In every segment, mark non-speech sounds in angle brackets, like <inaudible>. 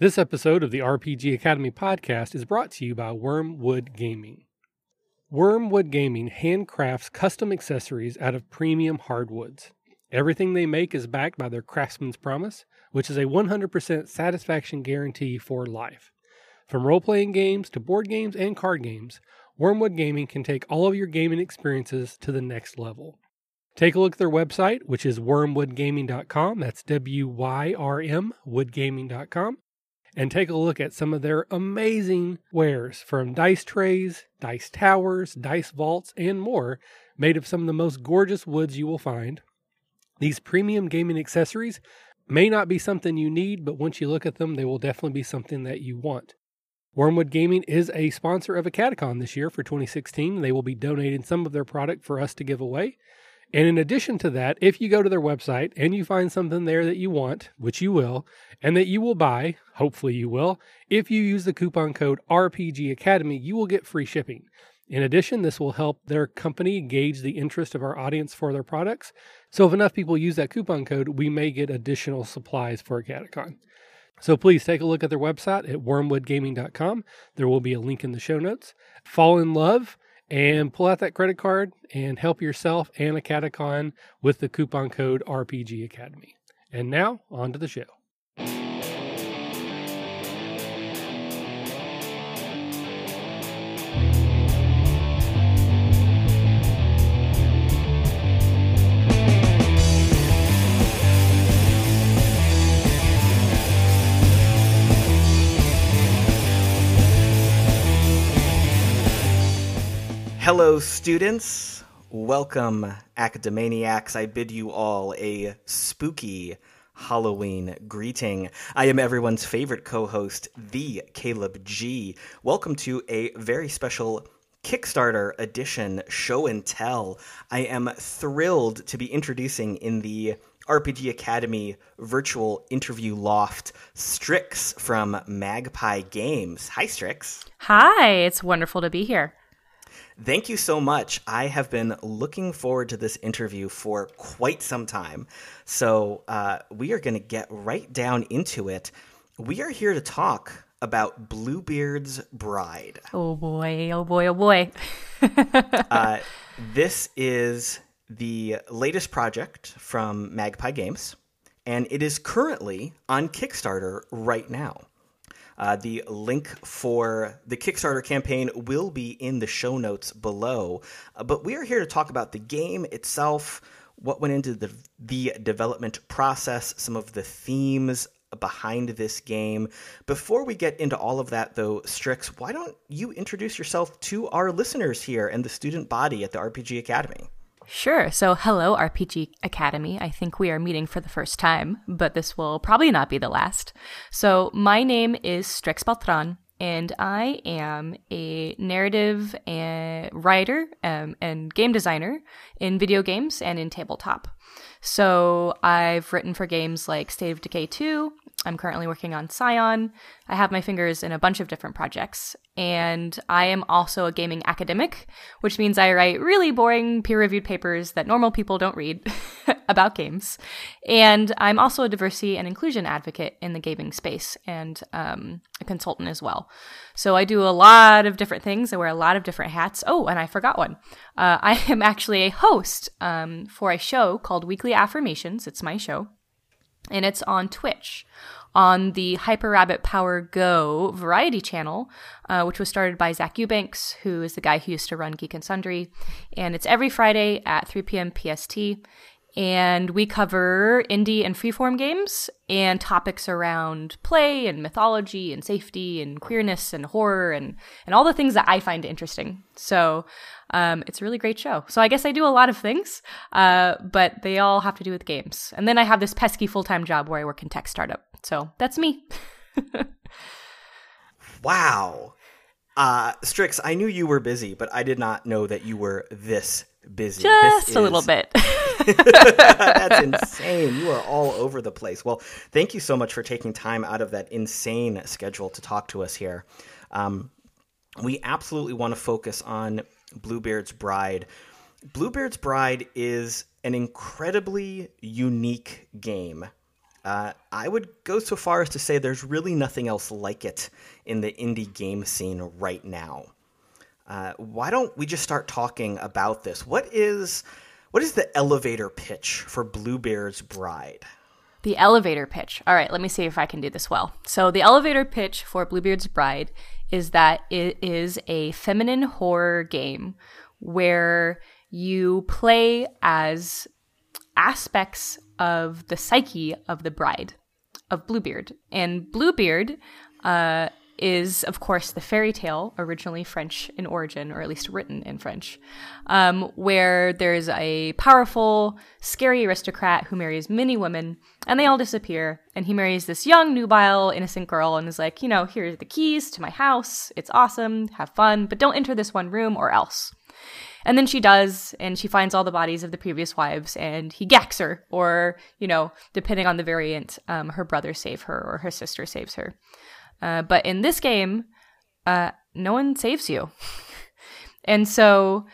This episode of the RPG Academy podcast is brought to you by Wyrmwood Gaming. Wyrmwood Gaming handcrafts custom accessories out of premium hardwoods. Everything they make is backed by their craftsman's promise, which is a 100% satisfaction guarantee for life. From role playing games to board games and card games, Wyrmwood Gaming can take all of your gaming experiences to the next level. Take a look at their website, which is wyrmwoodgaming.com. That's W Y R M, woodgaming.com and take a look at some of their amazing wares from dice trays, dice towers, dice vaults, and more, made of some of the most gorgeous woods you will find. These premium gaming accessories may not be something you need, but once you look at them, they will definitely be something that you want. Wyrmwood Gaming is a sponsor of Acadecon this year for 2016. They will be donating some of their product for us to give away. And in addition to that, if you go to their website and you find something there that you want, which you will, and that you will buy, hopefully you will, if you use the coupon code RPG Academy, you will get free shipping. In addition, this will help their company gauge the interest of our audience for their products. So if enough people use that coupon code, we may get additional supplies for Acadecon. So please take a look at their website at wyrmwoodgaming.com. There will be a link in the show notes. Fall in love and pull out that credit card and help yourself and Acadecon with the coupon code RPG Academy. And now, on to the show. Hello, students. Welcome, academaniacs. I bid you all a spooky Halloween greeting. I am everyone's favorite co host, the Caleb G. Welcome to a very special Kickstarter edition show and tell. I am thrilled to be introducing in the RPG Academy virtual interview loft Strix from Magpie Games. Hi, Strix. Hi, it's wonderful to be here. Thank you so much. I have been looking forward to this interview for quite some time. So uh, we are going to get right down into it. We are here to talk about Bluebeard's Bride. Oh boy, oh boy, oh boy. <laughs> uh, this is the latest project from Magpie Games, and it is currently on Kickstarter right now. Uh, the link for the Kickstarter campaign will be in the show notes below. Uh, but we are here to talk about the game itself, what went into the, the development process, some of the themes behind this game. Before we get into all of that, though, Strix, why don't you introduce yourself to our listeners here and the student body at the RPG Academy? Sure. So, hello, RPG Academy. I think we are meeting for the first time, but this will probably not be the last. So, my name is Strix Beltran, and I am a narrative and writer um, and game designer in video games and in tabletop. So, I've written for games like State of Decay 2, I'm currently working on Scion. I have my fingers in a bunch of different projects. And I am also a gaming academic, which means I write really boring peer reviewed papers that normal people don't read <laughs> about games. And I'm also a diversity and inclusion advocate in the gaming space and um, a consultant as well. So I do a lot of different things. I wear a lot of different hats. Oh, and I forgot one. Uh, I am actually a host um, for a show called Weekly Affirmations. It's my show and it's on Twitch on the Hyper Rabbit Power Go variety channel, uh, which was started by Zach Eubanks, who is the guy who used to run Geek and Sundry. And it's every Friday at 3 p.m. PST. And we cover indie and freeform games and topics around play and mythology and safety and queerness and horror and, and all the things that I find interesting. So um, it's a really great show. So I guess I do a lot of things, uh, but they all have to do with games. And then I have this pesky full time job where I work in tech startup. So that's me. <laughs> wow. Uh, Strix, I knew you were busy, but I did not know that you were this busy. Just this a is... little bit. <laughs> <laughs> That's insane. You are all over the place. Well, thank you so much for taking time out of that insane schedule to talk to us here. Um, we absolutely want to focus on Bluebeard's Bride. Bluebeard's Bride is an incredibly unique game. Uh, I would go so far as to say there's really nothing else like it in the indie game scene right now. Uh, why don't we just start talking about this? What is what is the elevator pitch for Bluebeard's Bride? The elevator pitch. All right, let me see if I can do this well. So, the elevator pitch for Bluebeard's Bride is that it is a feminine horror game where you play as aspects of the psyche of the bride of Bluebeard. And Bluebeard uh, is, of course, the fairy tale, originally French in origin, or at least written in French, um, where there's a powerful, scary aristocrat who marries many women, and they all disappear. And he marries this young, nubile, innocent girl and is like, you know, here's the keys to my house. It's awesome. Have fun, but don't enter this one room or else. And then she does, and she finds all the bodies of the previous wives, and he gacks her, or, you know, depending on the variant, um, her brother save her or her sister saves her. Uh, but in this game, uh, no one saves you. <laughs> and so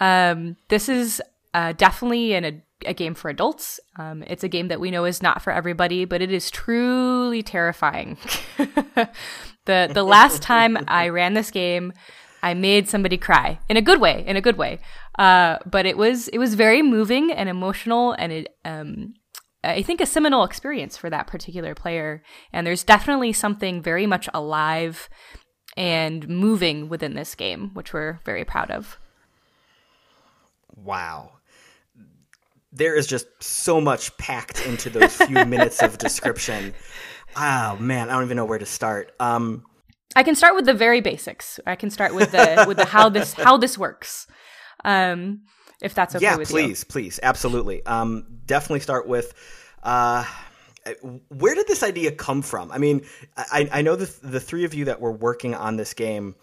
um, this is uh, definitely an, a, a, game for adults. Um, it's a game that we know is not for everybody, but it is truly terrifying. <laughs> the the last <laughs> time I ran this game, I made somebody cry in a good way, in a good way. Uh, but it was it was very moving and emotional, and it um, I think a seminal experience for that particular player. And there's definitely something very much alive and moving within this game, which we're very proud of. Wow. There is just so much packed into those few <laughs> minutes of description. Oh man, I don't even know where to start. Um, I can start with the very basics. I can start with the with the how this how this works. Um, if that's okay yeah, with please, you. please, please, absolutely. Um, definitely start with. Uh, where did this idea come from? I mean, I, I know the the three of you that were working on this game.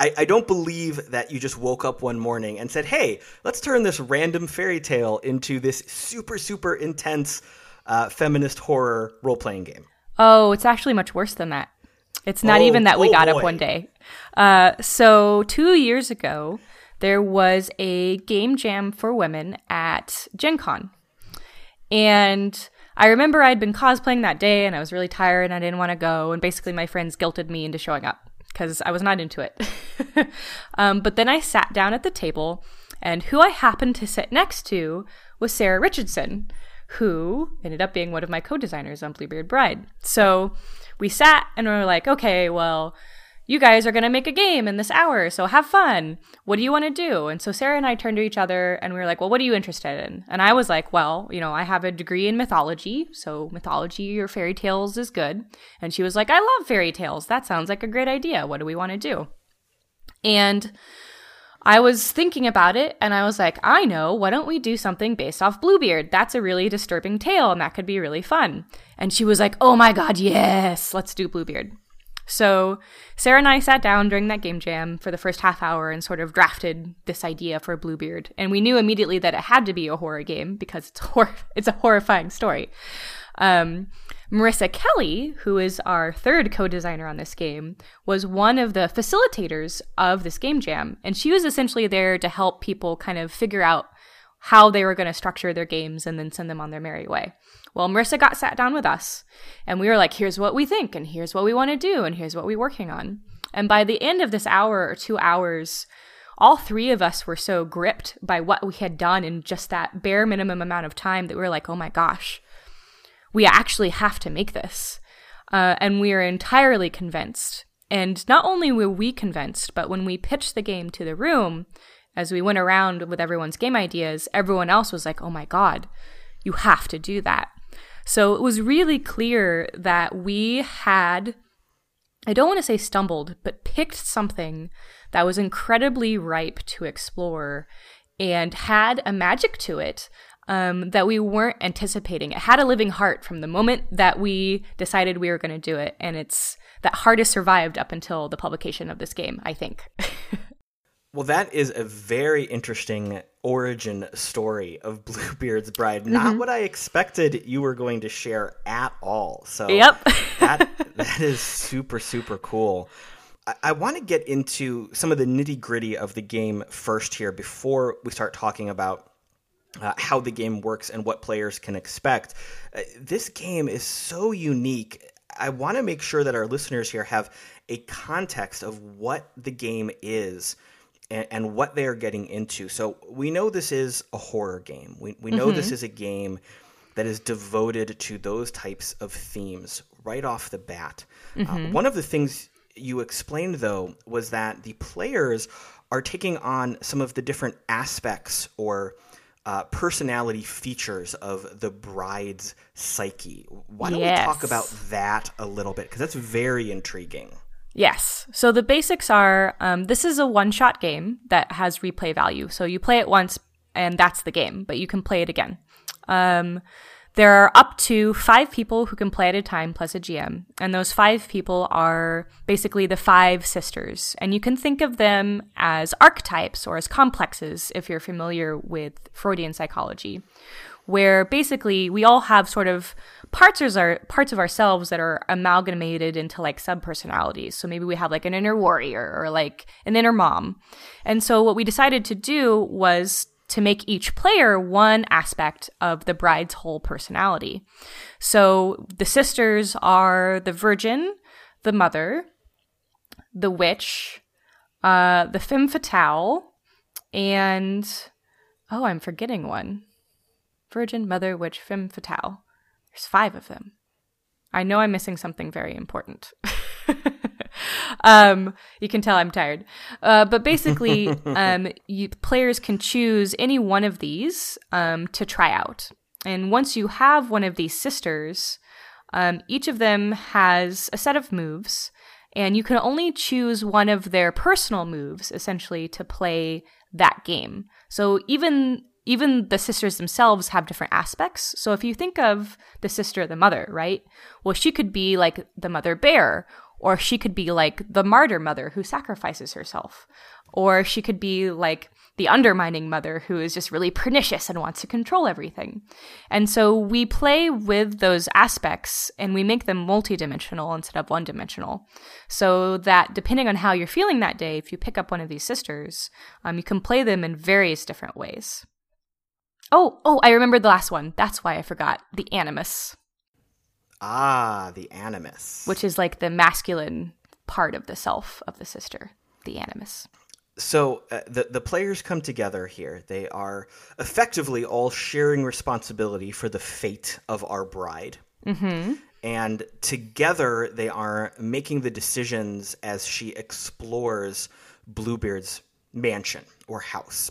I, I don't believe that you just woke up one morning and said, "Hey, let's turn this random fairy tale into this super super intense uh, feminist horror role playing game." Oh, it's actually much worse than that. It's not oh, even that we oh got boy. up one day. Uh, so two years ago, there was a game jam for women at Gen Con. And I remember I'd been cosplaying that day and I was really tired and I didn't want to go. And basically, my friends guilted me into showing up because I was not into it. <laughs> um, but then I sat down at the table, and who I happened to sit next to was Sarah Richardson, who ended up being one of my co designers on Bluebeard Bride. So we sat and we were like, okay, well, you guys are going to make a game in this hour, so have fun. What do you want to do? And so Sarah and I turned to each other and we were like, well, what are you interested in? And I was like, well, you know, I have a degree in mythology, so mythology or fairy tales is good. And she was like, I love fairy tales. That sounds like a great idea. What do we want to do? And I was thinking about it and I was like, I know, why don't we do something based off Bluebeard? That's a really disturbing tale and that could be really fun. And she was like, oh my God, yes, let's do Bluebeard. So Sarah and I sat down during that game jam for the first half hour and sort of drafted this idea for Bluebeard. And we knew immediately that it had to be a horror game because it's <laughs> hor- it's a horrifying story. Um, Marissa Kelly, who is our third co-designer on this game, was one of the facilitators of this game jam, and she was essentially there to help people kind of figure out how they were going to structure their games and then send them on their merry way. Well, Marissa got sat down with us and we were like, here's what we think, and here's what we want to do, and here's what we're working on. And by the end of this hour or two hours, all three of us were so gripped by what we had done in just that bare minimum amount of time that we were like, oh my gosh, we actually have to make this. Uh, and we are entirely convinced. And not only were we convinced, but when we pitched the game to the room, as we went around with everyone's game ideas, everyone else was like, oh my God, you have to do that. So it was really clear that we had, I don't want to say stumbled, but picked something that was incredibly ripe to explore and had a magic to it um, that we weren't anticipating. It had a living heart from the moment that we decided we were going to do it. And it's that heart has survived up until the publication of this game, I think. <laughs> Well, that is a very interesting origin story of <laughs> Bluebeard's Bride. Mm-hmm. Not what I expected you were going to share at all. So, yep, <laughs> that that is super super cool. I, I want to get into some of the nitty gritty of the game first here before we start talking about uh, how the game works and what players can expect. Uh, this game is so unique. I want to make sure that our listeners here have a context of what the game is and, and, what they are getting into. So we know this is a horror game. We, we know mm-hmm. this is a game that is devoted to those types of themes right off the bat. Uh, mm-hmm. Uh, one of the things you explained, though, was that the players are taking on some of the different aspects or uh, personality features of the bride's psyche. Why don't yes. we talk about that a little bit? Because that's very intriguing. Yes. So the basics are um, this is a one shot game that has replay value. So you play it once and that's the game, but you can play it again. Um, there are up to five people who can play at a time plus a GM. And those five people are basically the five sisters. And you can think of them as archetypes or as complexes if you're familiar with Freudian psychology, where basically we all have sort of parts are parts of ourselves that are amalgamated into like subpersonalities. So maybe we have like an inner warrior or like an inner mom. And so what we decided to do was to make each player one aspect of the bride's whole personality. So the sisters are the virgin, the mother, the witch, uh, the femme fatale, and oh, I'm forgetting one. Virgin, mother, witch, femme fatale. There's five of them. I know I'm missing something very important. <laughs> um, you can tell I'm tired. Uh, but basically, <laughs> um, you, players can choose any one of these um, to try out. And once you have one of these sisters, um, each of them has a set of moves, and you can only choose one of their personal moves, essentially, to play that game. So even even the sisters themselves have different aspects. So if you think of the sister, of the mother, right? Well, she could be like the mother bear, or she could be like the martyr mother who sacrifices herself. Or she could be like the undermining mother who is just really pernicious and wants to control everything. And so we play with those aspects and we make them multidimensional instead of one dimensional. So that depending on how you're feeling that day, if you pick up one of these sisters, um, you can play them in various different ways. Oh, oh, I remembered the last one. That's why I forgot. The animus. Ah, the animus. Which is like the masculine part of the self of the sister, the animus. So uh, the the players come together here. They are effectively all sharing responsibility for the fate of our bride. Mm-hmm. And together they are making the decisions as she explores Bluebeard's mansion or house.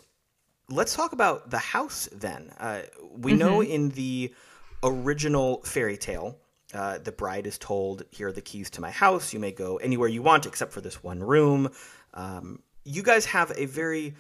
Let's talk about the house then. Uh, we mm-hmm. know in the original fairy tale uh, the bride is told, "Here are the keys to my house. You may go anywhere you want except for this one room." Um, you guys have a very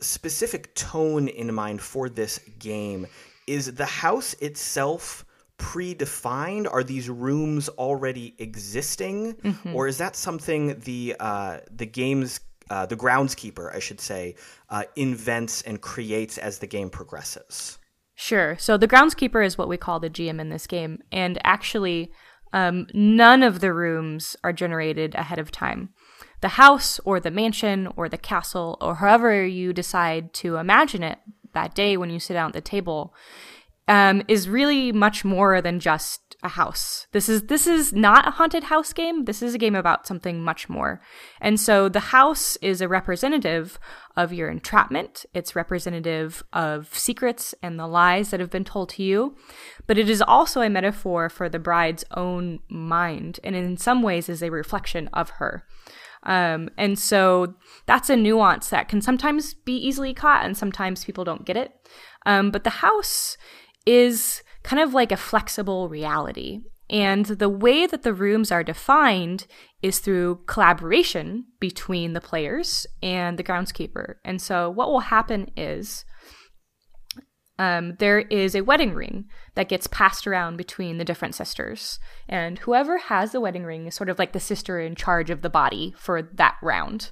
specific tone in mind for this game. Is the house itself predefined? Are these rooms already existing, mm-hmm. or is that something the uh, the game's uh, the groundskeeper, I should say, uh, invents and creates as the game progresses? Sure. So the groundskeeper is what we call the GM in this game. And actually, um, none of the rooms are generated ahead of time. The house or the mansion or the castle or however you decide to imagine it that day when you sit down at the table um, is really much more than just a house. This is this is not a haunted house game. This is a game about something much more. And so the house is a representative of your entrapment. It's representative of secrets and the lies that have been told to you. But it is also a metaphor for the bride's own mind, and in some ways is a reflection of her. Um, and so that's a nuance that can sometimes be easily caught, and sometimes people don't get it. Um, but the house is kind of like a flexible reality. And the way that the rooms are defined is through collaboration between the players and the groundskeeper. And so, what will happen is um, there is a wedding ring that gets passed around between the different sisters. And whoever has the wedding ring is sort of like the sister in charge of the body for that round.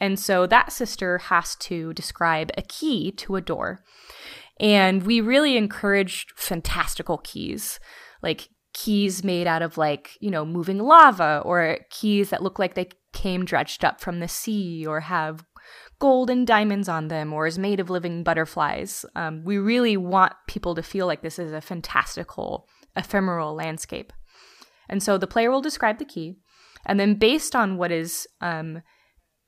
And so, that sister has to describe a key to a door. And we really encouraged fantastical keys, like keys made out of like, you know, moving lava or keys that look like they came dredged up from the sea or have gold and diamonds on them or is made of living butterflies. Um, we really want people to feel like this is a fantastical, ephemeral landscape. And so the player will describe the key, and then based on what is um,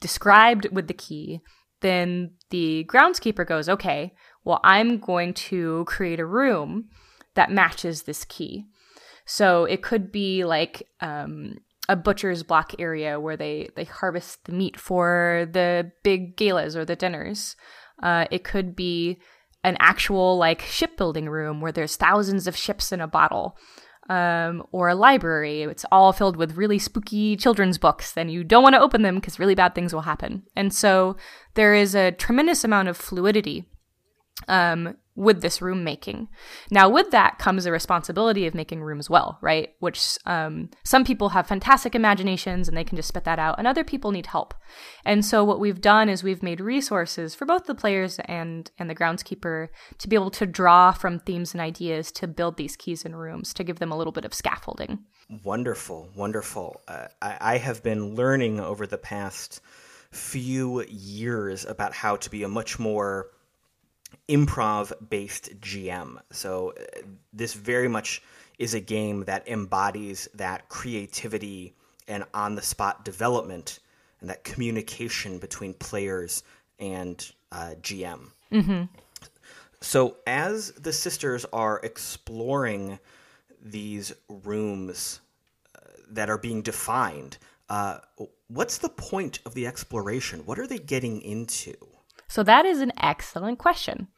described with the key, then the groundskeeper goes, okay, well, I'm going to create a room that matches this key. So it could be like um, a butcher's block area where they, they harvest the meat for the big galas or the dinners. Uh, it could be an actual like shipbuilding room where there's thousands of ships in a bottle um, or a library. It's all filled with really spooky children's books. Then you don't want to open them because really bad things will happen. And so there is a tremendous amount of fluidity um, with this room making. Now, with that comes a responsibility of making rooms well, right? Which um, some people have fantastic imaginations and they can just spit that out, and other people need help. And so, what we've done is we've made resources for both the players and and the groundskeeper to be able to draw from themes and ideas to build these keys and rooms to give them a little bit of scaffolding. Wonderful, wonderful. Uh, I, I have been learning over the past few years about how to be a much more improv based GM. So uh, this very much is a game that embodies that creativity and on the spot development and that communication between players and uh, GM. Mm-hmm. So as the sisters are exploring these rooms uh, that are being defined, uh, what's the point of the exploration? What are they getting into? So that is an excellent question.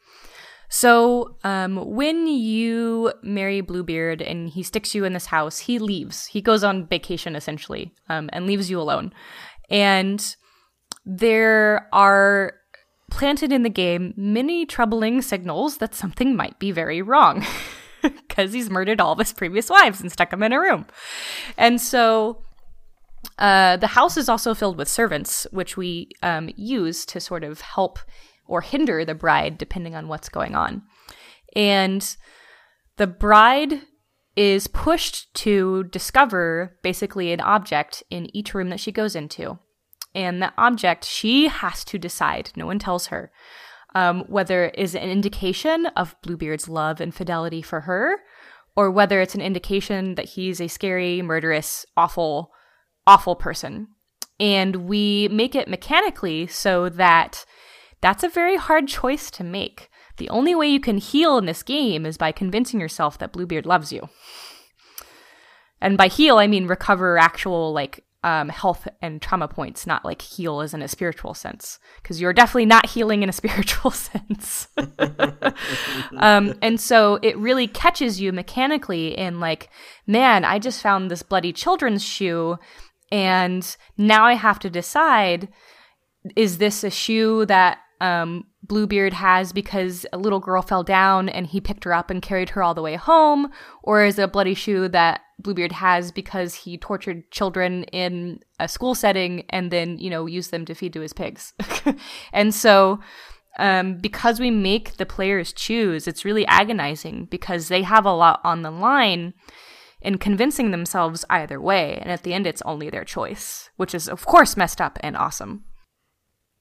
So, um, when you marry Bluebeard and he sticks you in this house, he leaves. He goes on vacation essentially um, and leaves you alone. And there are planted in the game many troubling signals that something might be very wrong <laughs> because he's murdered all of his previous wives and stuck them in a room. And so uh, the house is also filled with servants, which we um, use to sort of help or hinder the bride, depending on what's going on. And the bride is pushed to discover basically an object in each room that she goes into. And the object she has to decide, no one tells her, um, whether it is an indication of Bluebeard's love and fidelity for her, or whether it's an indication that he's a scary, murderous, awful awful person. And we make it mechanically so that that's a very hard choice to make. The only way you can heal in this game is by convincing yourself that Bluebeard loves you. And by heal, I mean recover actual, like, um, health and trauma points, not like heal as in a spiritual sense, because you're definitely not <laughs> healing in a spiritual <laughs> sense. <laughs> um, and so it really catches you mechanically in like, man, I just found this bloody children's shoe and now I have to decide is this a shoe that um, Bluebeard has because a little girl fell down and he picked her up and carried her all the way home? Or is it a bloody shoe that Bluebeard has because he tortured children in a school setting and then, you know, used them to feed to his pigs? <laughs> and so. Um, because we make the players choose, it's really agonizing because they have a lot on the line in convincing themselves either way. And at the end, it's only their choice, which is, of course, messed up and awesome.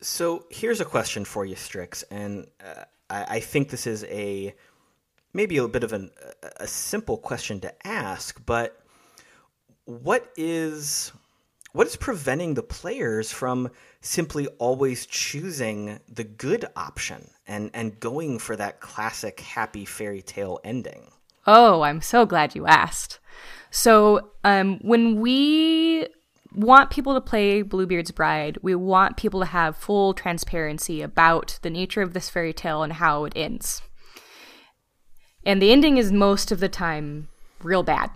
So here's a question for you, Strix, and uh, I, I, think this is a maybe a bit of an, a simple question to ask, but what is what is preventing the players from simply always choosing the good option and and going for that classic happy fairy tale ending? Oh, I'm so glad you asked. So, um, when we want people to play Bluebeard's Bride, we want people to have full transparency about the nature of this fairy tale and how it ends. And the ending is most of the time real bad.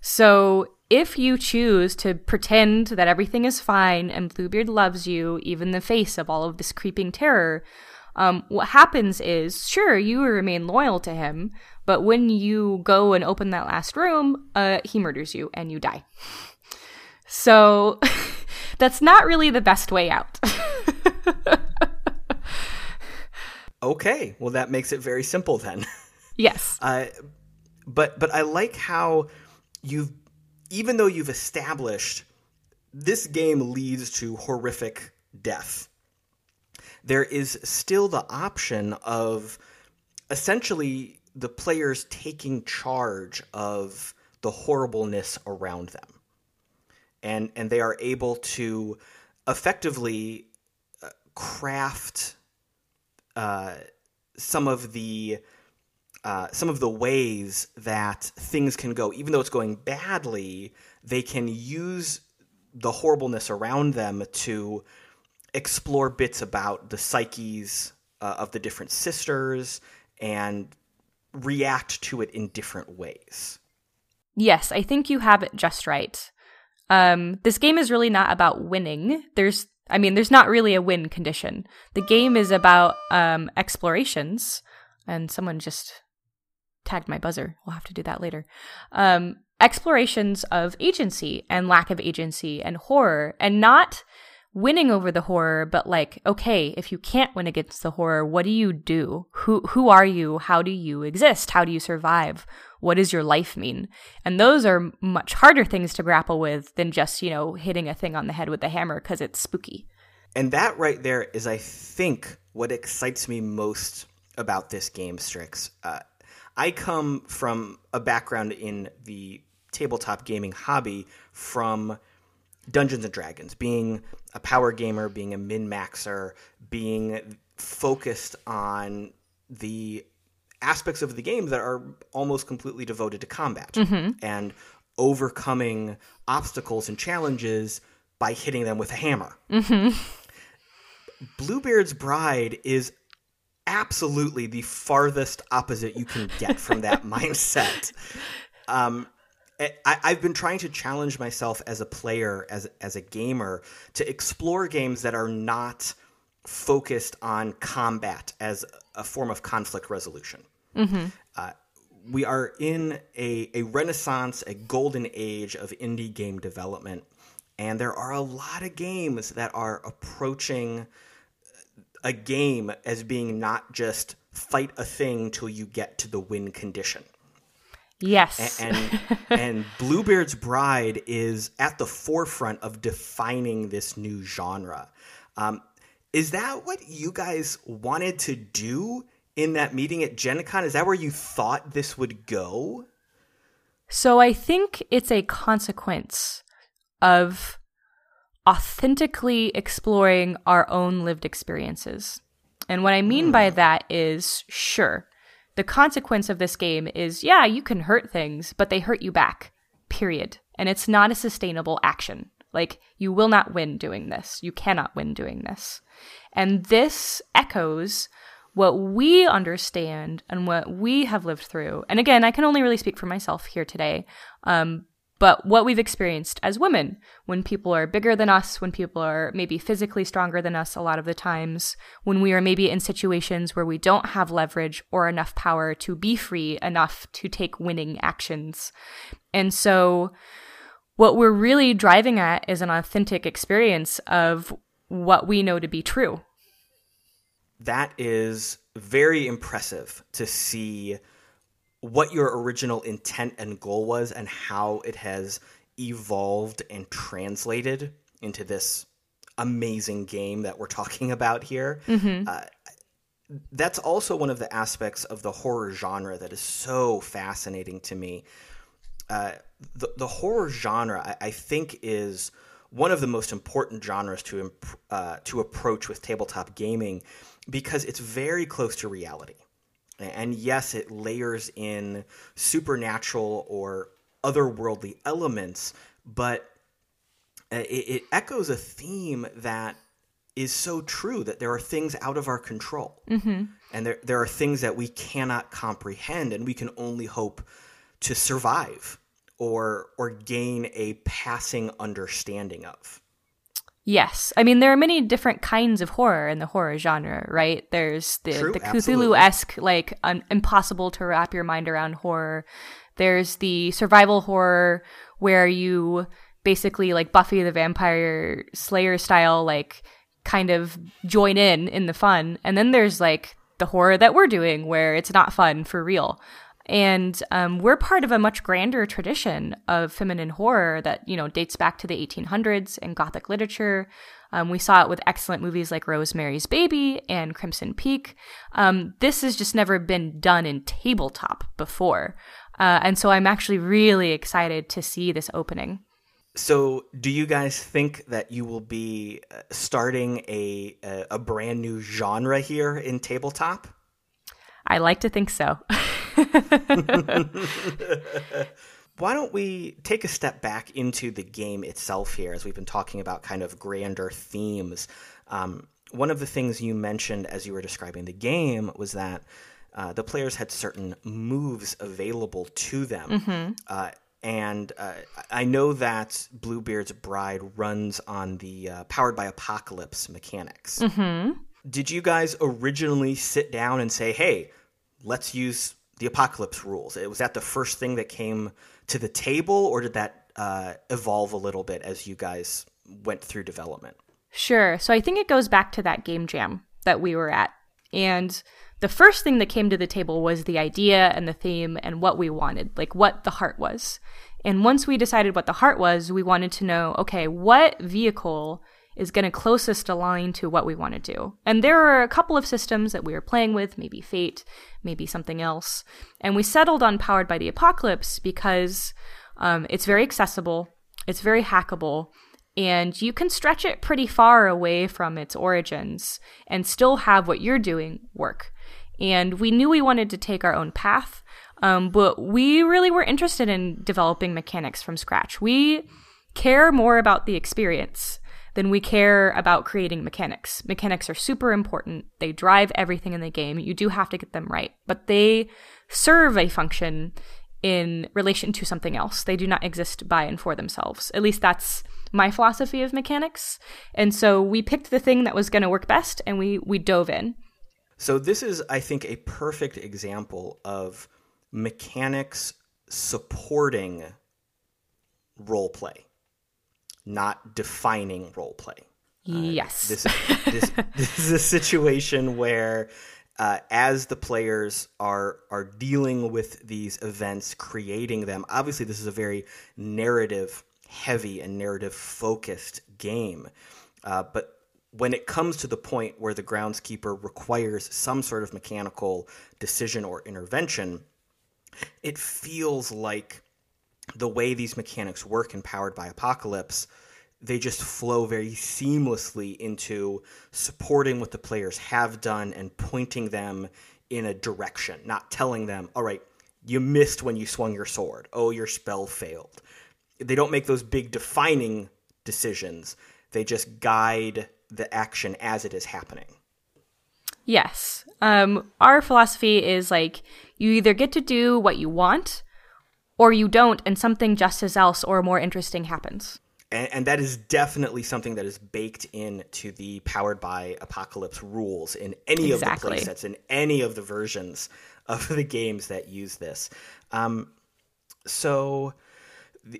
So, if you choose to pretend that everything is fine and Bluebeard loves you, even in the face of all of this creeping terror, um, what happens is, sure, you remain loyal to him, but when you go and open that last room, uh, he murders you and you die. So <laughs> that's not really the best way out. <laughs> okay, well that makes it very simple then. <laughs> Yes. Uh, but but I like how you've even though you've established this game leads to horrific death, there is still the option of essentially the players taking charge of the horribleness around them. And, and they are able to effectively uh, craft uh, some of the uh, some of the ways that things can go, even though it's going badly, they can use the horribleness around them to explore bits about the psyches uh, of the different sisters and react to it in different ways. Yes, I think you have it just right. Um, this game is really not about winning. There's, I mean, there's not really a win condition. The game is about um, explorations, and someone just tagged my buzzer. We'll have to do that later. Um, explorations of agency and lack of agency and horror, and not winning over the horror, but like, okay, if you can't win against the horror, what do you do? Who who are you? How do you exist? How do you survive? What does your life mean? And those are much harder things to grapple with than just, you know, hitting a thing on the head with a hammer because it's spooky. And that right there is, I think, what excites me most about this game, Strix. Uh, I come from a background in the tabletop gaming hobby from Dungeons and Dragons, being a power gamer, being a min maxer, being focused on the aspects of the game that are almost completely devoted to combat mm-hmm. and overcoming obstacles and challenges by hitting them with a hammer. Mm-hmm. Bluebeard's Bride is absolutely the farthest opposite you can get from that <laughs> mindset. Um, I, have been trying to challenge myself as a player, as as a gamer, to explore games that are not focused on combat as a form of conflict resolution. Mm-hmm. Uh, we are in a, a renaissance, a golden age of indie game development, and there are a lot of games that are approaching a game as being not just fight a thing till you get to the win condition. Yes. And and, <laughs> and Bluebeard's Bride is at the forefront of defining this new genre. Um, is that what you guys wanted to do in that meeting at Gen Con? Is that where you thought this would go? So I think it's a consequence of authentically exploring our own lived experiences. And what I mean mm. by that is sure, the consequence of this game is yeah, you can hurt things, but they hurt you back, period. And it's not a sustainable action. Like, you will not win doing this. You cannot win doing this. And this echoes what we understand and what we have lived through. And again, I can only really speak for myself here today. Um, but what we've experienced as women when people are bigger than us, when people are maybe physically stronger than us a lot of the times, when we are maybe in situations where we don't have leverage or enough power to be free enough to take winning actions. And so, what we're really driving at is an authentic experience of what we know to be true. That is very impressive to see what your original intent and goal was and how it has evolved and translated into this amazing game that we're talking <laughs> about here. Mm-hmm. Uh, that's also one of the aspects of the horror genre that is so fascinating to me. Uh, the, the horror genre, I, I, think, is one of the most important genres to imp- uh, to approach with tabletop gaming because it's very close to reality. And yes, it layers in supernatural or otherworldly elements, but it, it echoes a theme that is so true that there are things out of our control. Mm-hmm. And there, there are things that we cannot comprehend and we can only hope to survive or or gain a passing understanding of. Yes. I mean, there are many different kinds of horror in the horror genre, right? There's the, True, the Cthulhu esque, like, un- impossible to wrap your mind around horror. There's the survival horror where you basically, like, Buffy the Vampire Slayer style, like, kind of join in in the fun. And then there's, like, the horror that we're doing where it's not fun for real. And um, we're part of a much grander tradition of feminine horror that, you know, dates back to the 1800s in Gothic literature. Um, we saw it with excellent movies like Rosemary's Baby and Crimson Peak. Um, this has just never been done in tabletop before. Uh, and so I'm actually really excited to see this opening. So, do you guys think that you will be uh, starting a, a, a brand new genre here in tabletop? I like to think so. <laughs> <laughs> Why don't we take a step back into the game itself here, as we've been talking about kind of grander themes? Um, one of the things you mentioned as you were describing the game was that uh, the players had certain moves available to them. Mm-hmm. Uh, and uh, I know that Bluebeard's Bride runs on the uh, Powered by Apocalypse mechanics. Mm-hmm. Did you guys originally sit down and say, hey, let's use the Apocalypse rules? Was that the first thing that came to the table, or did that uh, evolve a little bit as you guys went through development? Sure. So I think it goes back to that game jam that we were at. And the first thing that came to the table was the idea and the theme and what we wanted, like what the heart was. And once we decided what the heart was, we wanted to know okay, what vehicle is going to closest align to what we want to do. And there are a couple of systems that we were playing with, maybe Fate, maybe something else. And we settled on Powered by the Apocalypse because um, it's very accessible, it's very hackable, and you can stretch it pretty far away from its origins and still have what you're doing work. And we knew we wanted to take our own path, um, but we really were interested in developing mechanics from scratch. We care more about the experience than we care about creating mechanics. Mechanics are super important. They drive everything in the game. You do have to get them right, but they serve a function in relation to something else. They do not exist by and for themselves. At least that's my philosophy of mechanics. And so we picked the thing that was going to work best and we we dove in. So this is I think a perfect example of mechanics supporting role play not defining role play. Uh, yes. This, this, <laughs> this is a situation where, uh, as the players are are dealing with these events, creating them. Obviously, this is a very narrative heavy and narrative focused game, uh, but when it comes to the point where the groundskeeper requires some sort of mechanical decision or intervention, it feels like the way these mechanics work in Powered by Apocalypse, they just flow very seamlessly into supporting what the players have done and pointing them in a direction, not telling them, all right, you missed when you swung your sword. Oh, your spell failed. They don't make those big defining decisions. They just guide the action as it is happening. Yes. Um, our philosophy is like you either get to do what you want or you don't, and something just as else or more interesting happens. And, and, that is definitely something that is baked into the powered by apocalypse rules in any exactly. of the playsets in any of the versions of the games that use this. Um, so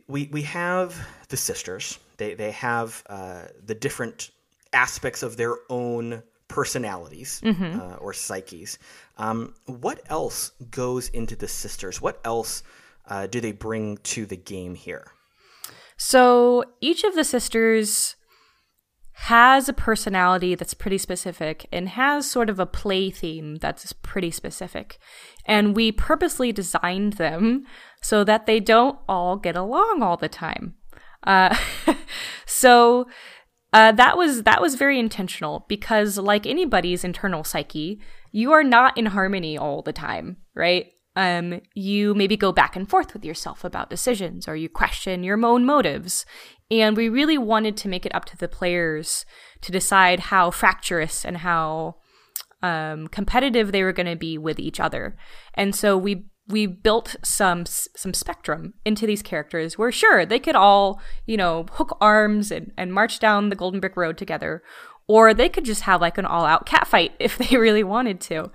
we we have the sisters. They they have uh, the different aspects of their own personalities mm-hmm. uh, or psyches. Um, what else goes into the sisters? What else uh, do they bring to the game here? So each of the sisters has a personality that's pretty specific and has sort of a play theme that's pretty specific. And we purposely designed them so that they don't all get along all the time. Uh, <laughs> so uh, that was that was very intentional because, like anybody's internal psyche, you are not in harmony all the time, right? Um, you maybe go back and forth with yourself about decisions or you question your own motives. And we really wanted to make it up to the players to decide how fractious and how um, competitive they were going to be with each other. And so we we built some some spectrum into these characters where sure they could all you know hook arms and, and march down the golden brick road together or they could just have like an all out cat fight <laughs> if they really wanted to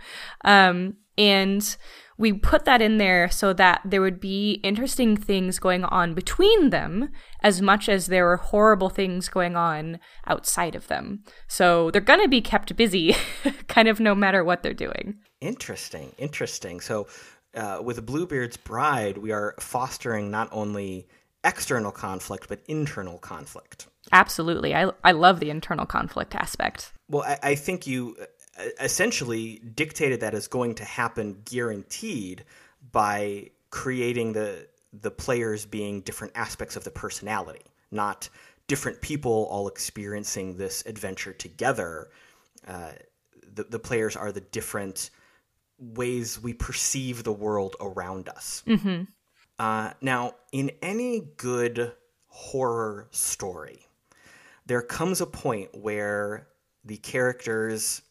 um, and we put that in there so that there would be interesting things going on between them as much as there were horrible things going on outside of them. So they're going to be kept busy <laughs> kind of no matter what they're doing. Interesting. Interesting. So uh, with Bluebeard's Bride, we are fostering not only external conflict but internal conflict. Absolutely, I I love the internal conflict aspect. Well, I, I think you essentially dictated that is going to happen guaranteed by creating the the players being different aspects of the personality, not different people all experiencing this adventure together. Uh, the, the players are the different ways we perceive the world around us. Mm-hmm. Uh, now, in any good horror story, there comes a point where the characters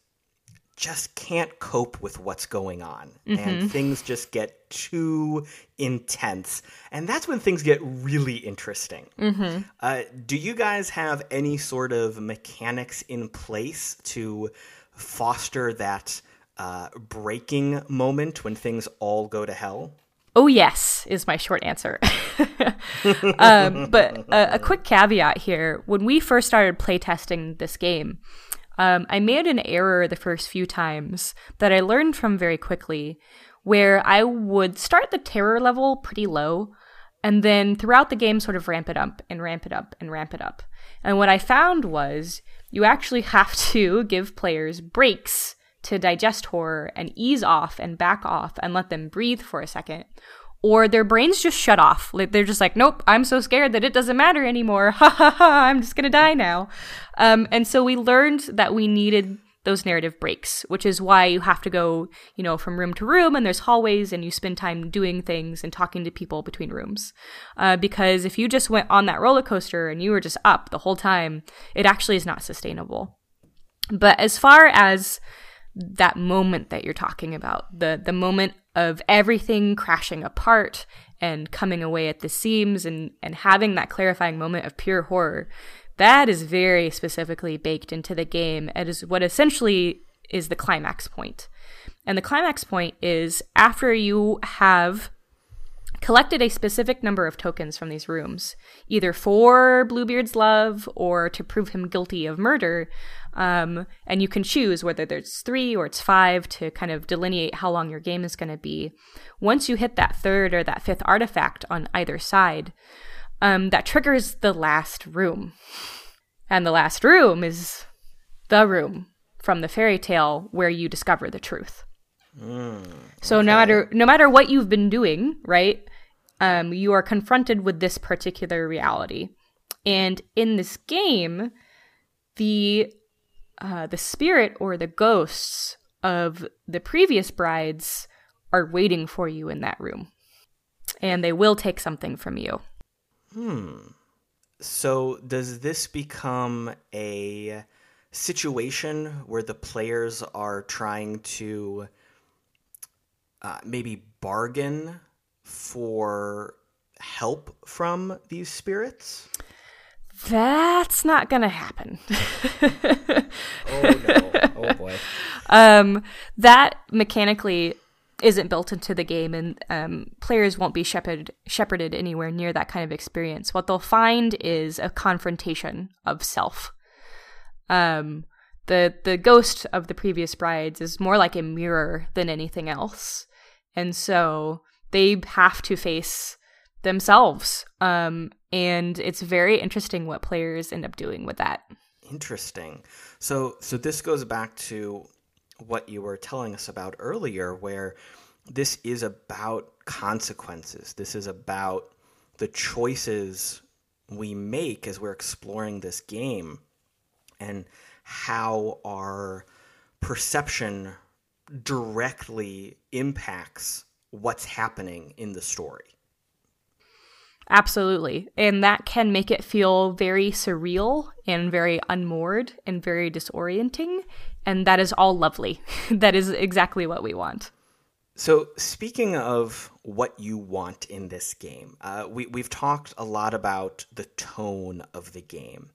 just can't cope with what's going on Mm-hmm. and things just get too intense and that's when things get really interesting Mm-hmm. uh, do you guys have any sort of mechanics in place to foster that uh, breaking moment when things all go to hell Oh, yes, is my short answer. um, <laughs> but a, a quick caveat here when we first started playtesting this game, um, I made an error the first few times that I learned from very quickly, where I would start the terror level pretty low and then throughout the game sort of ramp it up and ramp it up and ramp it up. And what I found was you actually <laughs> have to give players breaks to digest horror and ease off and back off and let them breathe for a second. Or their brains just shut off. Like they're just like, nope, I'm so scared that it doesn't matter anymore. <laughs> Ha ha ha, I'm just gonna die now. Um, and so we learned that we needed those narrative breaks, which is why you have to go, you know, from room to room and there's hallways and you spend time doing things and talking to people between rooms. Uh, because if you just went on that roller coaster and you were just up the whole time, it actually is not sustainable. But as far as that moment that you're talking about, the the moment of everything crashing apart and coming away at the seams and and having that clarifying moment of pure horror, that is very specifically baked into the game. It is what essentially is the climax. And the climax point is after you have collected a specific number of tokens from these rooms, either for Bluebeard's love or to prove him guilty of murder. Um, and you can choose whether there's three or it's five to kind of delineate how long your game is going to be. Once you hit that third or that fifth artifact on either side, um, that triggers the last room. And the last room is the room from the fairy tale where you discover the truth. So no matter no matter what you've been doing, right? Um, you are confronted with this particular reality, and in this game, the uh, the spirit or the ghosts of the previous brides are waiting for you in that room, and they will take something from you. Hmm. So, does this become a situation where the players are trying to uh, maybe bargain for help from these spirits? That's not gonna happen. <laughs> Oh no! oh boy! um, that mechanically isn't built into the game, and um, players won't be shepherded shepherded anywhere near that kind of experience. What they'll find is a confrontation of self. Um, the the ghost of the previous brides is more like a mirror than anything else, and so they have to face themselves. Um, and it's very interesting what players end up doing with that. Interesting. So, so this goes back to what you were telling us about earlier, where this is about consequences. This is about the choices we make as we're exploring this game and how our perception directly impacts what's happening in the story. Absolutely. And that can make it feel very surreal and very unmoored and very disorienting. And that is all lovely. <laughs> that is exactly what we want. So, speaking of what you want in this game, uh, we, we've talked a lot about the tone of the game.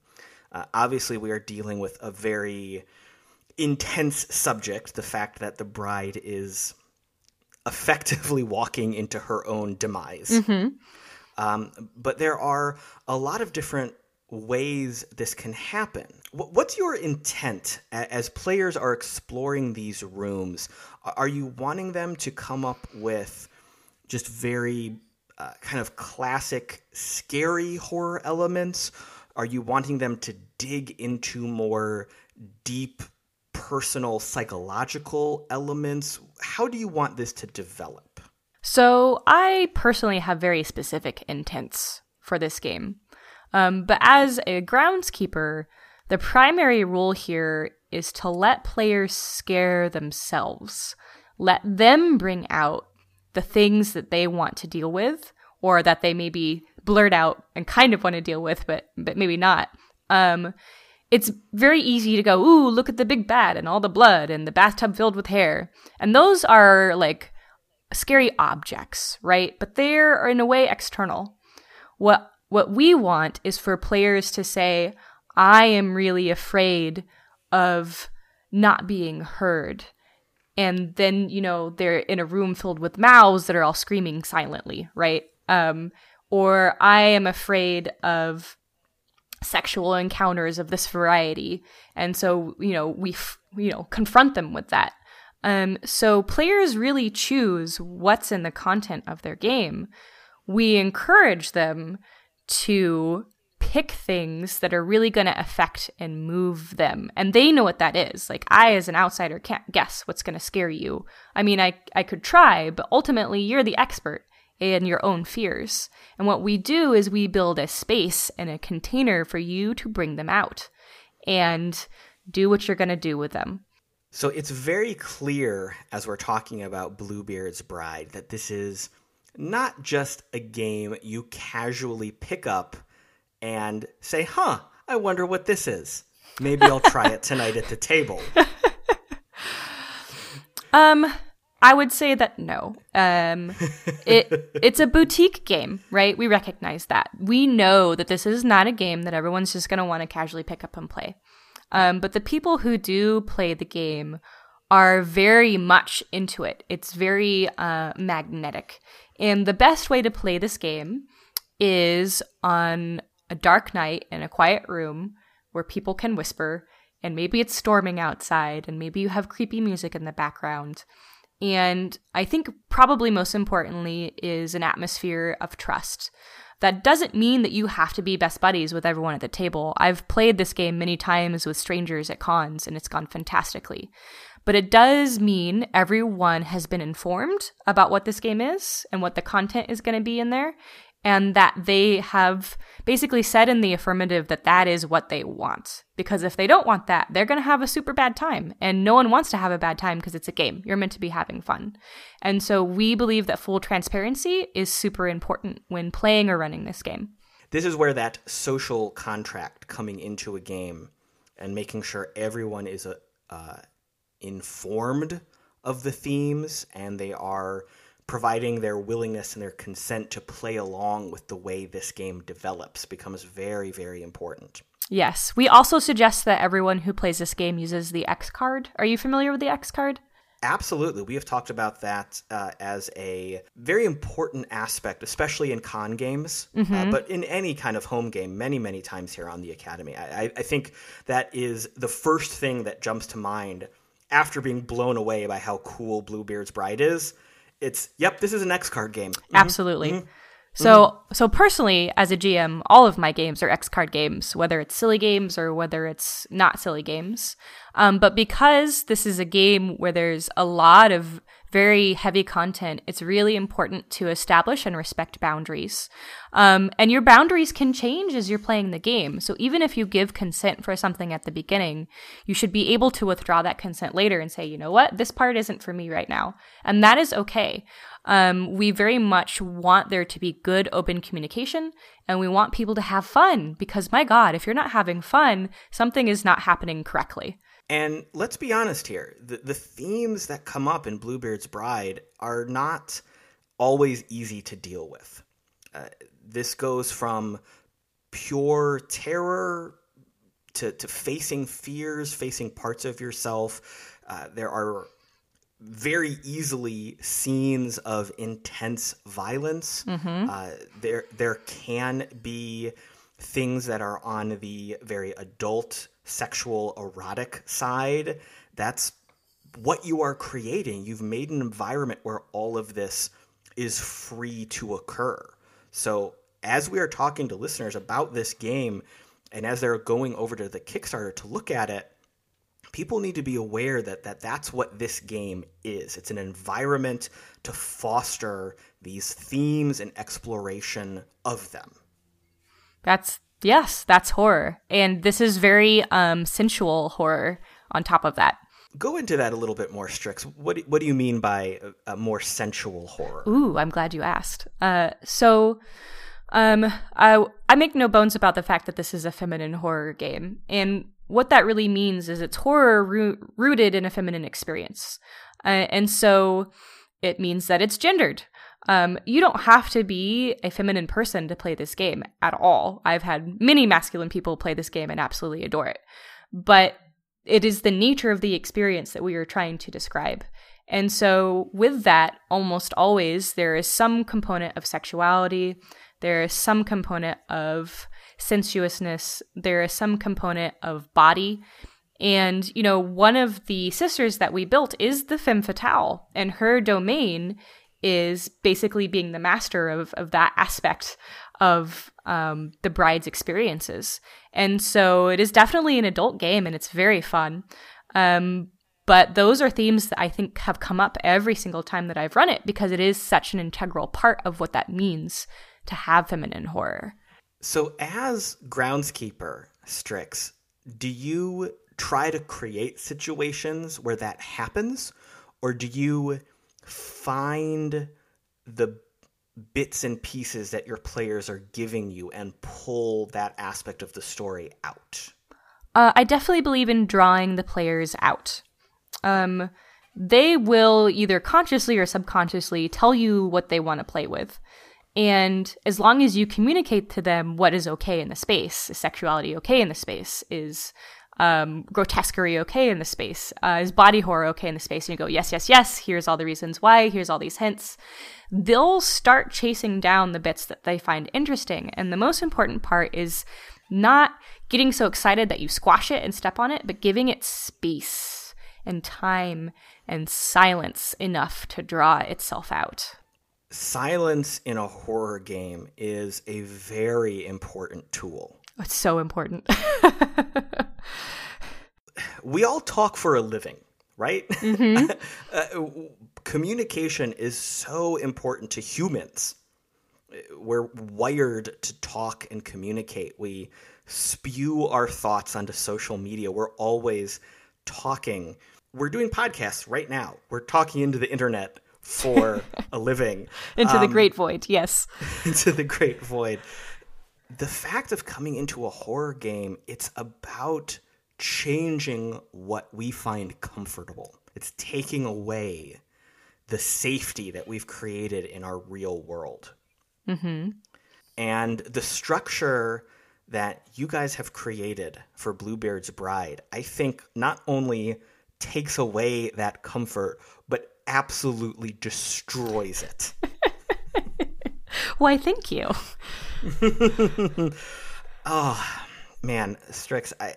Uh, obviously, we are dealing with a very intense subject the fact that the bride is effectively walking into her own demise. Um, but there are a lot of different ways this can happen. What's your intent as players are exploring these rooms? Are you wanting them to come up with just very uh, kind of classic scary horror elements? Are you wanting them to dig into more deep personal psychological elements? How do you want this to develop? So, I personally have very specific intents for this game. Um, but as a groundskeeper, the primary rule here is to let players scare themselves. Let them bring out the things that they want to deal with or that they maybe blurt out and kind of want to deal with, but but maybe not. Um, it's very easy to go, ooh, look at the big bad and all the blood and the bathtub filled with hair. And those are like scary objects, right? But they're in a way external. What what we want is for players to say, I am really afraid of not being heard. And then, you know, they're in a room filled with mouths that are all screaming silently, right? Um, or I am afraid of sexual encounters of this variety. And so, you know, we, f- you know, confront them with that. Um, so players really choose what's in the content of their game. We encourage them to pick things that are really going to affect and move them. And they know what that is. Like I as an outsider can't guess what's going to scare you. I mean, I I could try, but ultimately you're the expert in your own fears. And what we do is we build a space and a container for you to bring them out and do what you're going to do with them. So it's very clear as we're talking about Bluebeard's Bride that this is not just a game you casually pick up and say, huh, I wonder what this is. Maybe I'll try it tonight at the table. <laughs> Um, I would say that no. Um, it it's a boutique game, right? We recognize that. We know that this is not a game that everyone's just going to want to casually pick up and play. Um, but the people who do play the game are very much into it. It's very uh, magnetic. And the best way to play this game is on a dark night in a quiet room where people can whisper, and maybe it's storming outside, and maybe you have creepy music in the background. And I think probably most importantly is an atmosphere of trust. That doesn't mean that you have to be best buddies with everyone at the table. I've played this game many times with strangers at cons and it's gone fantastically. But it does mean everyone has been informed about what this game is and what the content is going to be in there and that they have basically said in the affirmative that that is what they want. Because if they don't want that, they're going to have a super bad time. And no one wants to have a bad time because it's a game. You're meant to be having fun. And so we believe that full transparency is super important when playing or running this game. This is where that social contract coming into a game and making sure everyone is uh, informed of the themes and they are providing their willingness and their consent to play along with the way this game develops becomes very, very important. Yes. We also suggest that everyone who plays this game uses the X card. Are you familiar with the X card? Absolutely. We have talked about that uh, as a very important aspect, especially in con games, uh, mm-hmm. uh, but in any kind of home game, many, many times here on the Academy. I, I think that is the first thing that jumps to mind after being blown away by how cool Bluebeard's Bride is it's yep, this is an X card game. Mm-hmm. Absolutely. Mm-hmm. So, mm-hmm. so personally, as a GM, all of my games are X card games, whether it's silly games or whether it's not silly games. Um, but because this is a game where there's a lot of very heavy content, it's really important to establish and respect boundaries. Um, and your boundaries can change as you're playing the game. So even if you give consent for something at the beginning, you should be able to withdraw that consent later and say, you know what, this part isn't for me right now. And that is okay. Um, we very much want there to be good open communication and we want people to have fun because my God, if you're not having fun, something is not happening correctly. And let's be honest here the, the themes that come up in Bluebeard's Bride are not always easy to deal with. Uh, this goes from pure terror to, to facing fears, facing parts of yourself. Uh, there are very easily scenes of intense violence. Mm-hmm. Uh, there, there can be things that are on the very adult sexual erotic side that's what you are creating you've made an environment where all of this is free to occur. So as we are talking to listeners about this game, and as they're going over to the Kickstarter to look at it, people need to be aware that, that that's what this game is. It's an environment to foster these themes and exploration of them. That's yes, that's horror. And this is very um sensual horror on top of that. Go into that a little bit more, Strix. What what do you mean by a, a more sensual horror? Ooh, I'm glad you asked. Uh, so, um, I I make no bones about the fact that this is a feminine horror game, and what that really means is it's horror rooted in a feminine experience, uh, and so it means that it's gendered. Um, you don't have to be a feminine person to play this game at all. I've had many masculine people play this game and absolutely adore it, but it is the nature of the experience that we are trying to describe. And so, with that, almost always there is some component of sexuality, there is some component of sensuousness, there is some component of body. And, you know, one of the sisters that we built is the femme fatale, and her domain is basically being the master of, of that aspect of um, the bride's experiences. And so it is definitely an adult game and it's very fun. Um, but those are themes that I think have come up every single time that I've run it because it is such an integral part of what that means to have feminine horror. So, as groundskeeper, Strix, do you try to create situations where that happens? Or do you find the bits and pieces that your players are giving you and pull that aspect of the story out? Uh, I definitely believe in drawing the players out. Um, they will either consciously or subconsciously tell you what they want to play with. And as long as you communicate to them what is okay in the space, is sexuality okay in the space, is um, grotesquerie okay in the space, uh, is body horror okay in the space, and you go, yes, yes, yes, here's all the reasons why, here's all these hints, they'll start chasing down the bits that they find interesting. And the most important part is not getting so excited that you squash it and step on it, but giving it space and time and silence enough to draw itself out. Silence in a horror game is a very important tool. It's so important. <laughs> we all talk for a living, right? Mm-hmm. <laughs> uh, communication is so important to humans. We're wired to talk and communicate. We spew our thoughts onto social media. We're always talking. We're doing podcasts right now. We're talking into the internet for <laughs> a living. into um, the great void, yes. into the great void. The fact of coming into a horror game, it's about changing what we find comfortable. It's taking away the safety that we've created in our real world. Mm-hmm. And the structure that you guys have created for Bluebeard's Bride, I think not only takes away that comfort, but absolutely destroys it. <laughs> Why, thank you. Oh, <laughs> man, Strix, I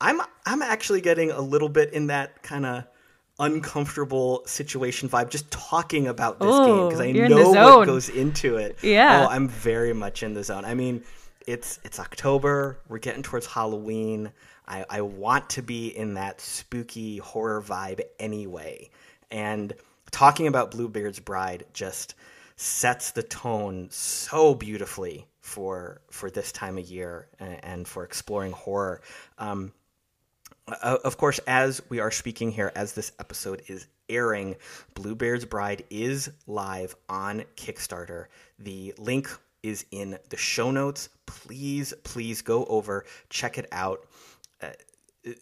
I'm I'm actually getting a little bit in that kind of uncomfortable situation vibe just talking about this Ooh, game because I know what goes into it. Yeah. Oh, I'm very much in the zone. I mean, it's it's October. We're getting towards Halloween. I, I want to be in that spooky horror vibe anyway. And talking about Bluebeard's Bride just sets the tone so beautifully for for this time of year and, and for exploring horror. Um, of course, as we are speaking here, as this episode is airing, Bluebeard's Bride is live on Kickstarter. The link is in the show notes. Please, please go over, check it out. Uh,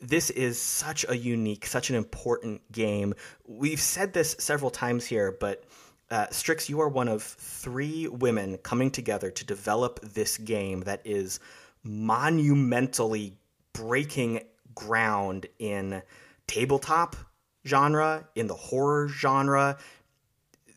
this is such a unique, such an important game. We've said this several times here, but uh, Strix, you are one of three women coming together to develop this game that is monumentally breaking ground in tabletop genre, in the horror genre.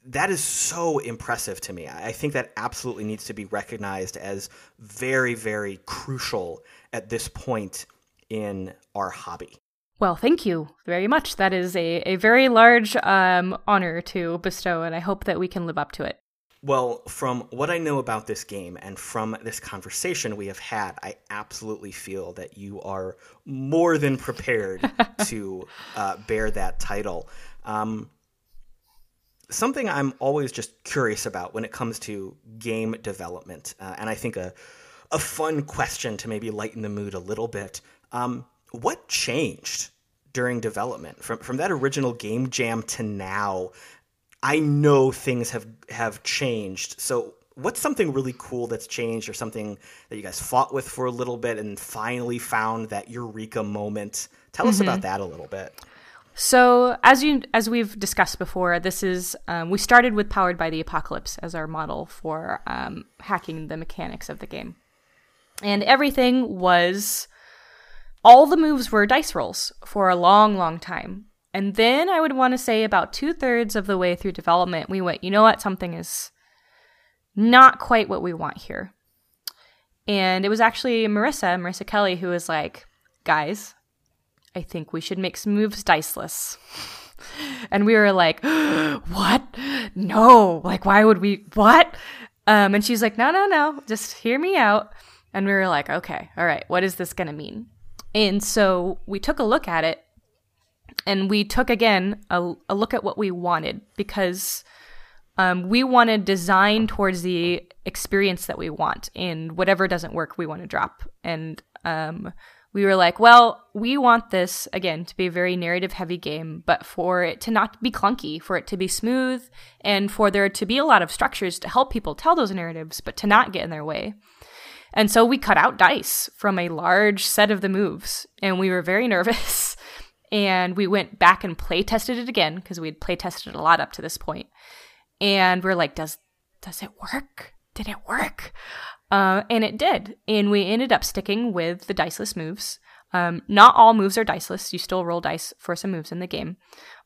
That is so impressive to me. I think that absolutely needs to be recognized as very, very crucial at this point in our hobby. Well, thank you very much. That is a, a very large um, honor to bestow, and I hope that we can live up to it. Well, from what I know about this game and from this conversation we have had, I absolutely feel that you are more than prepared <laughs> to uh, bear that title. Um, something I'm always just curious about when it comes to game development, uh, and I think a a fun question to maybe lighten the mood a little bit. Um, what changed during development from from that original game jam to now? I know things have have changed. So, what's something really cool that's changed, or something that you guys fought with for a little bit and finally found that eureka moment? Tell us mm-hmm. about that a little bit. So, as you as we've discussed before, this is um, we started with Powered by the Apocalypse as our model for um, hacking the mechanics of the game, and everything was all the moves were dice rolls for a long, long time. And then I would want to say about two thirds of the way through development, we went, you know what, something is not quite what we want here. And it was actually Marissa, Marissa Kelly, who was like, guys, I think we should make some moves diceless. <laughs> and we were like, <gasps> what? No, like, why would we, what? Um, and she's like, no, no, no, just hear me out. And we were like, okay, all right, what is this going to mean? And so we took a look at it and we took again a, a look at what we wanted because um, we want to design towards the experience that we want and whatever doesn't work we want to drop. And um, we were like well we want this again to be a very narrative heavy game but for it to not be clunky for it to be smooth and for there to be a lot of structures to help people tell those narratives but to not get in their way and so we cut out dice from a large set of the moves and we were very <laughs> nervous. And we went back and play tested it again because we had play tested a lot up to this point. and we're like does does it work? Did it work? Uh, and it did. And we ended up sticking with the diceless moves. Um, not all moves are diceless. You still roll dice for some moves in the game.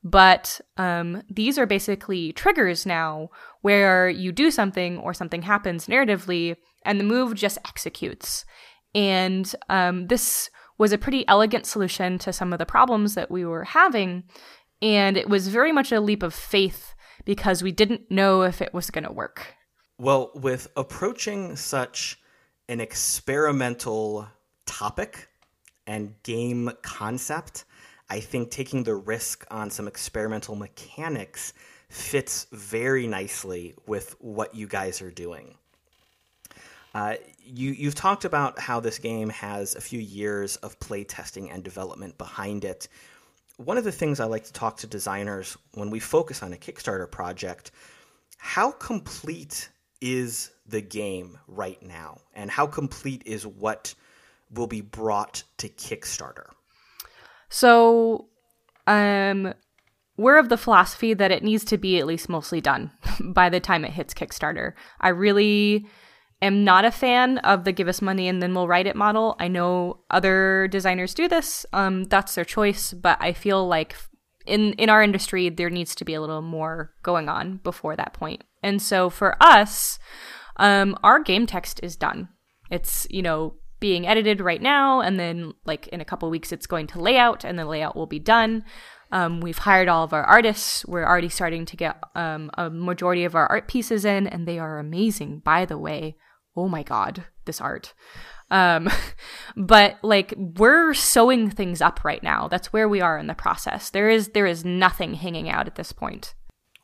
But um, these are basically triggers now where you do something or something happens narratively and the move just executes and um, this was a pretty elegant solution to some of the problems that we were having. And it was very much a leap of faith because we didn't know if it was going to work. Well, with approaching such an experimental topic and game concept, I think taking the risk on some experimental mechanics fits very nicely with what you guys are doing. Uh, you, you've talked about how this game has a few years of play testing and development behind it. One of the things I like to talk to designers when we focus on a Kickstarter project, how complete is the game right now? And how complete is what will be brought to Kickstarter? So, um, we're of the philosophy that it needs to be at least mostly done <laughs> by the time it hits Kickstarter. I really am not a fan of the give us money and then we'll write it model. I know other designers do this. Um, that's their choice, but I feel like in in our industry there needs to be a little more going on before that point. And so for us, um, our game text is done. It's you know being edited right now, and then like in a couple weeks it's going to layout, and the layout will be done. Um, we've hired all of our artists. We're already starting to get um, a majority of our art pieces in, and they are amazing, by the way oh my god, this art. Um, <laughs> but like we're sewing things up right now. That's where we are in the process. There is there is nothing hanging out at this point.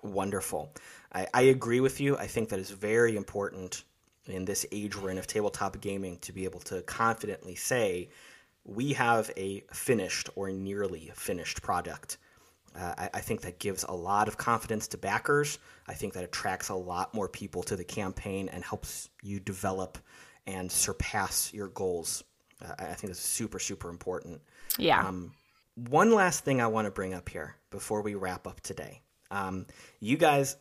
Wonderful. I, I agree with you. I think that is very important in this age we're in of tabletop gaming to be able to confidently say we have a finished or nearly finished product. Uh, I, I, think that gives a lot of confidence to backers. I think that attracts a lot more people to the campaign and helps you develop and surpass your goals. Uh, I think it's super, super important. Yeah. Um, one last thing I want to bring up here before we wrap up today. Um, you guys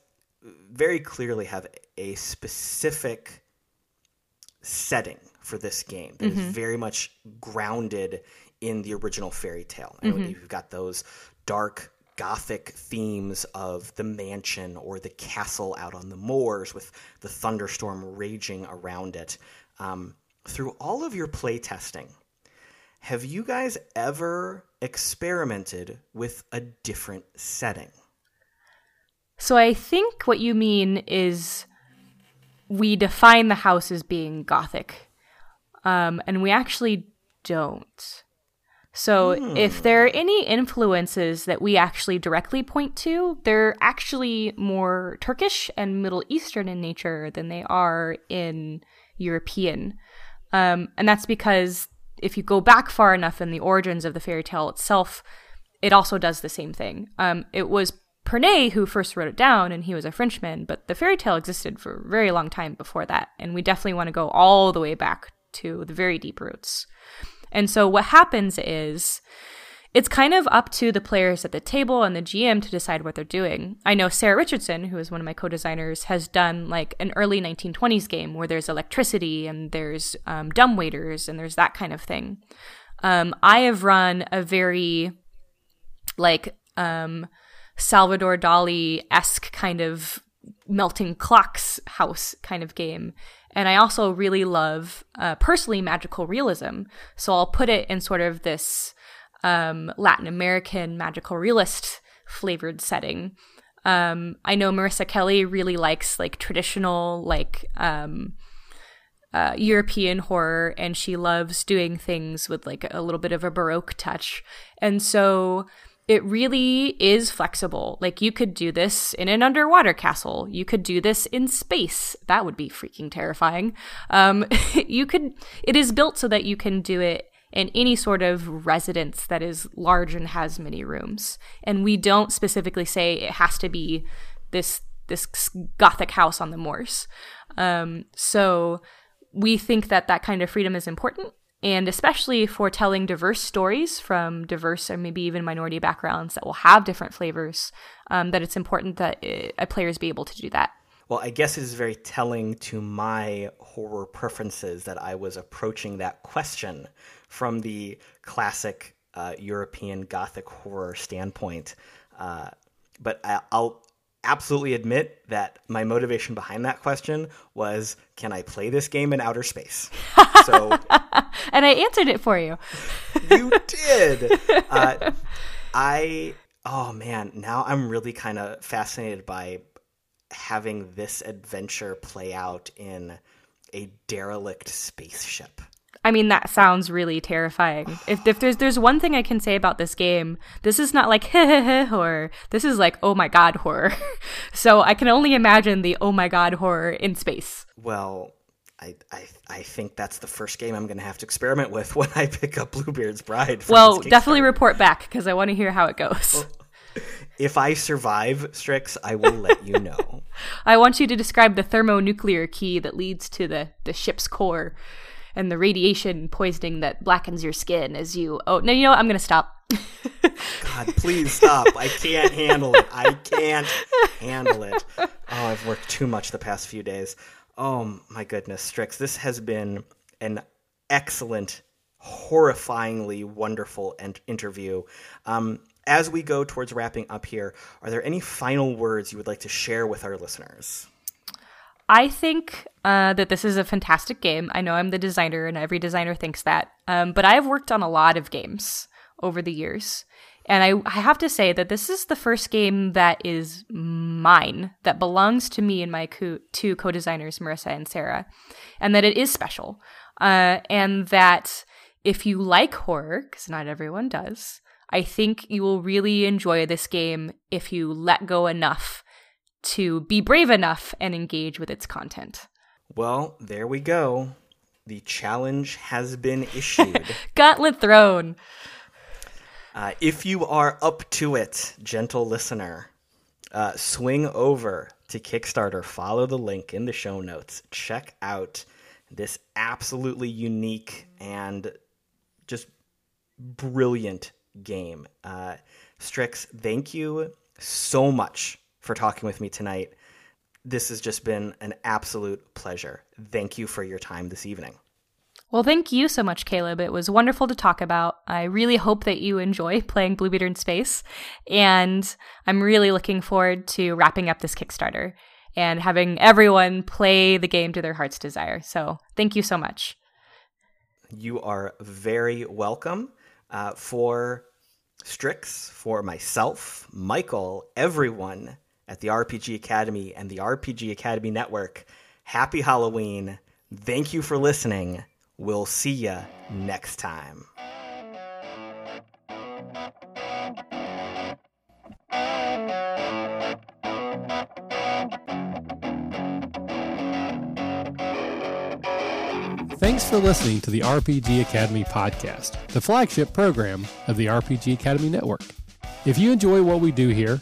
very clearly have a specific setting for this game that mm-hmm. is very much grounded in the original fairy tale. Mm-hmm. You've got those dark gothic themes of the mansion or the castle out on the moors with the thunderstorm raging around it. Um, through all of your playtesting, have you guys ever experimented with a different setting? So I think what you mean is we define the house as being gothic, um, and we actually don't. So hmm. if there are any influences that we actually directly point to, they're actually more Turkish and Middle Eastern in nature than they are in European. Um, and that's because if you go back far enough in the origins of the fairy tale itself, it also does the same thing. Um, it was Pernay who first wrote it down, and he was a Frenchman, but the fairy tale existed for a very long time before that, and we definitely want to go all the way back to the very deep roots. And so what happens is it's kind of up to the players at the table and the GM to decide what they're doing. I know Sarah Richardson, who is one of my co-designers, has done like an early 1920s game where there's electricity and there's um, dumb waiters and there's that kind of thing. Um, I have run a very like um, Salvador Dali esque kind of melting clocks house kind of game. And I also really love, uh, personally, magical realism. So I'll put it in sort of this um, Latin American magical realist flavored setting. Um, I know Marissa Kelly really likes like traditional, like um, uh, European horror, and she loves doing things with like a little bit of a Baroque touch. And so it really is flexible. Like you could do this in an underwater castle. You could do this in space. That would be freaking terrifying. Um, <laughs> you could. It is built so that you can do it in any sort of residence that is large and has many rooms. And we don't specifically say it has to be this this gothic house on the moors. Um, so we think that that kind of freedom is important and especially for telling diverse stories from diverse or maybe even minority backgrounds that will have different flavors, um, that it's important that uh, players be able to do that. Well, I guess it is very telling to my horror preferences that I was approaching that question from the classic uh, European Gothic horror standpoint. Uh, but I, will absolutely admit that my motivation behind that question was can I play this game in outer space? So <laughs> And I answered it for you. you did. <laughs> Uh, I oh man, now I'm really kind of fascinated by having this adventure play out in a derelict spaceship. I mean, that sounds really terrifying. If, if there's there's one thing I can say about this game, this is not like <laughs> horror. This is like oh my god horror. <laughs> so I can only imagine the oh my god horror in space. Well, I, I I think that's the first game I'm going to have to experiment with <laughs> when I pick up Bluebeard's Bride. Well, definitely report back because I want to hear how it goes. Well, if I survive Strix, I will let you know. I want you to describe the thermonuclear key that leads to the the ship's core and the radiation poisoning that blackens your skin as you. Oh no, you know what? I'm gonna stop. <laughs> God, please stop! I can't handle it. I can't handle it. Oh, I've worked too much the past few days. Oh my goodness, Strix, this has been an excellent, horrifyingly wonderful and interview. Um, as we go towards wrapping up here, are there any final words you would like to share with our listeners? I think uh, that this is a fantastic game. I know I'm the designer, and every designer thinks that. Um, but I've worked on a lot of games over the years. And I, I, have to say that this is the first game that is mine, that belongs to me and my co- two co designers, Marissa and Sarah, and that it is special. Uh, and that if you like horror, because not everyone does, I think you will really enjoy this game if you let go enough to be brave enough and engage with its content. Well, there we go. The challenge has been issued. <laughs> Gauntlet thrown. Uh, if you are up to it, gentle listener, uh, swing over to Kickstarter, follow the link in the show notes, check out this absolutely unique and just brilliant game. Uh, Strix, thank you so much for talking with me tonight. This has just been an absolute pleasure. Thank you for your time this evening. Well, thank you so much, Caleb. It was wonderful to talk about. I really hope that you enjoy <laughs> playing Blue Beater in Space. And I'm really looking forward to wrapping up this Kickstarter and having everyone play the game to their heart's desire. So thank you so much. You are very welcome. Uh, for Strix, for myself, Michael, everyone at the RPG Academy and the RPG Academy Network, happy Halloween. Thank you for listening. We'll see you next time. Thanks for listening to the RPG Academy podcast, the flagship program of the RPG Academy Network. If you enjoy what we do here,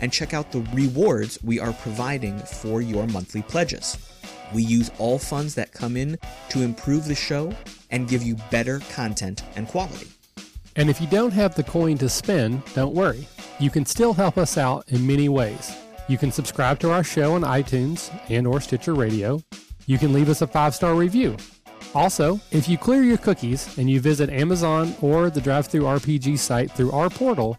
and check out the rewards we are providing for your monthly pledges. We use all funds that come in to improve the show and give you better content and quality. And if you don't have the coin to spend, don't worry. You can still help us out in many ways. You can subscribe to our show on iTunes and or Stitcher Radio. You can leave us a five-star review. Also, if you clear your cookies and you visit Amazon or the Drive-Thru RPG site through our portal,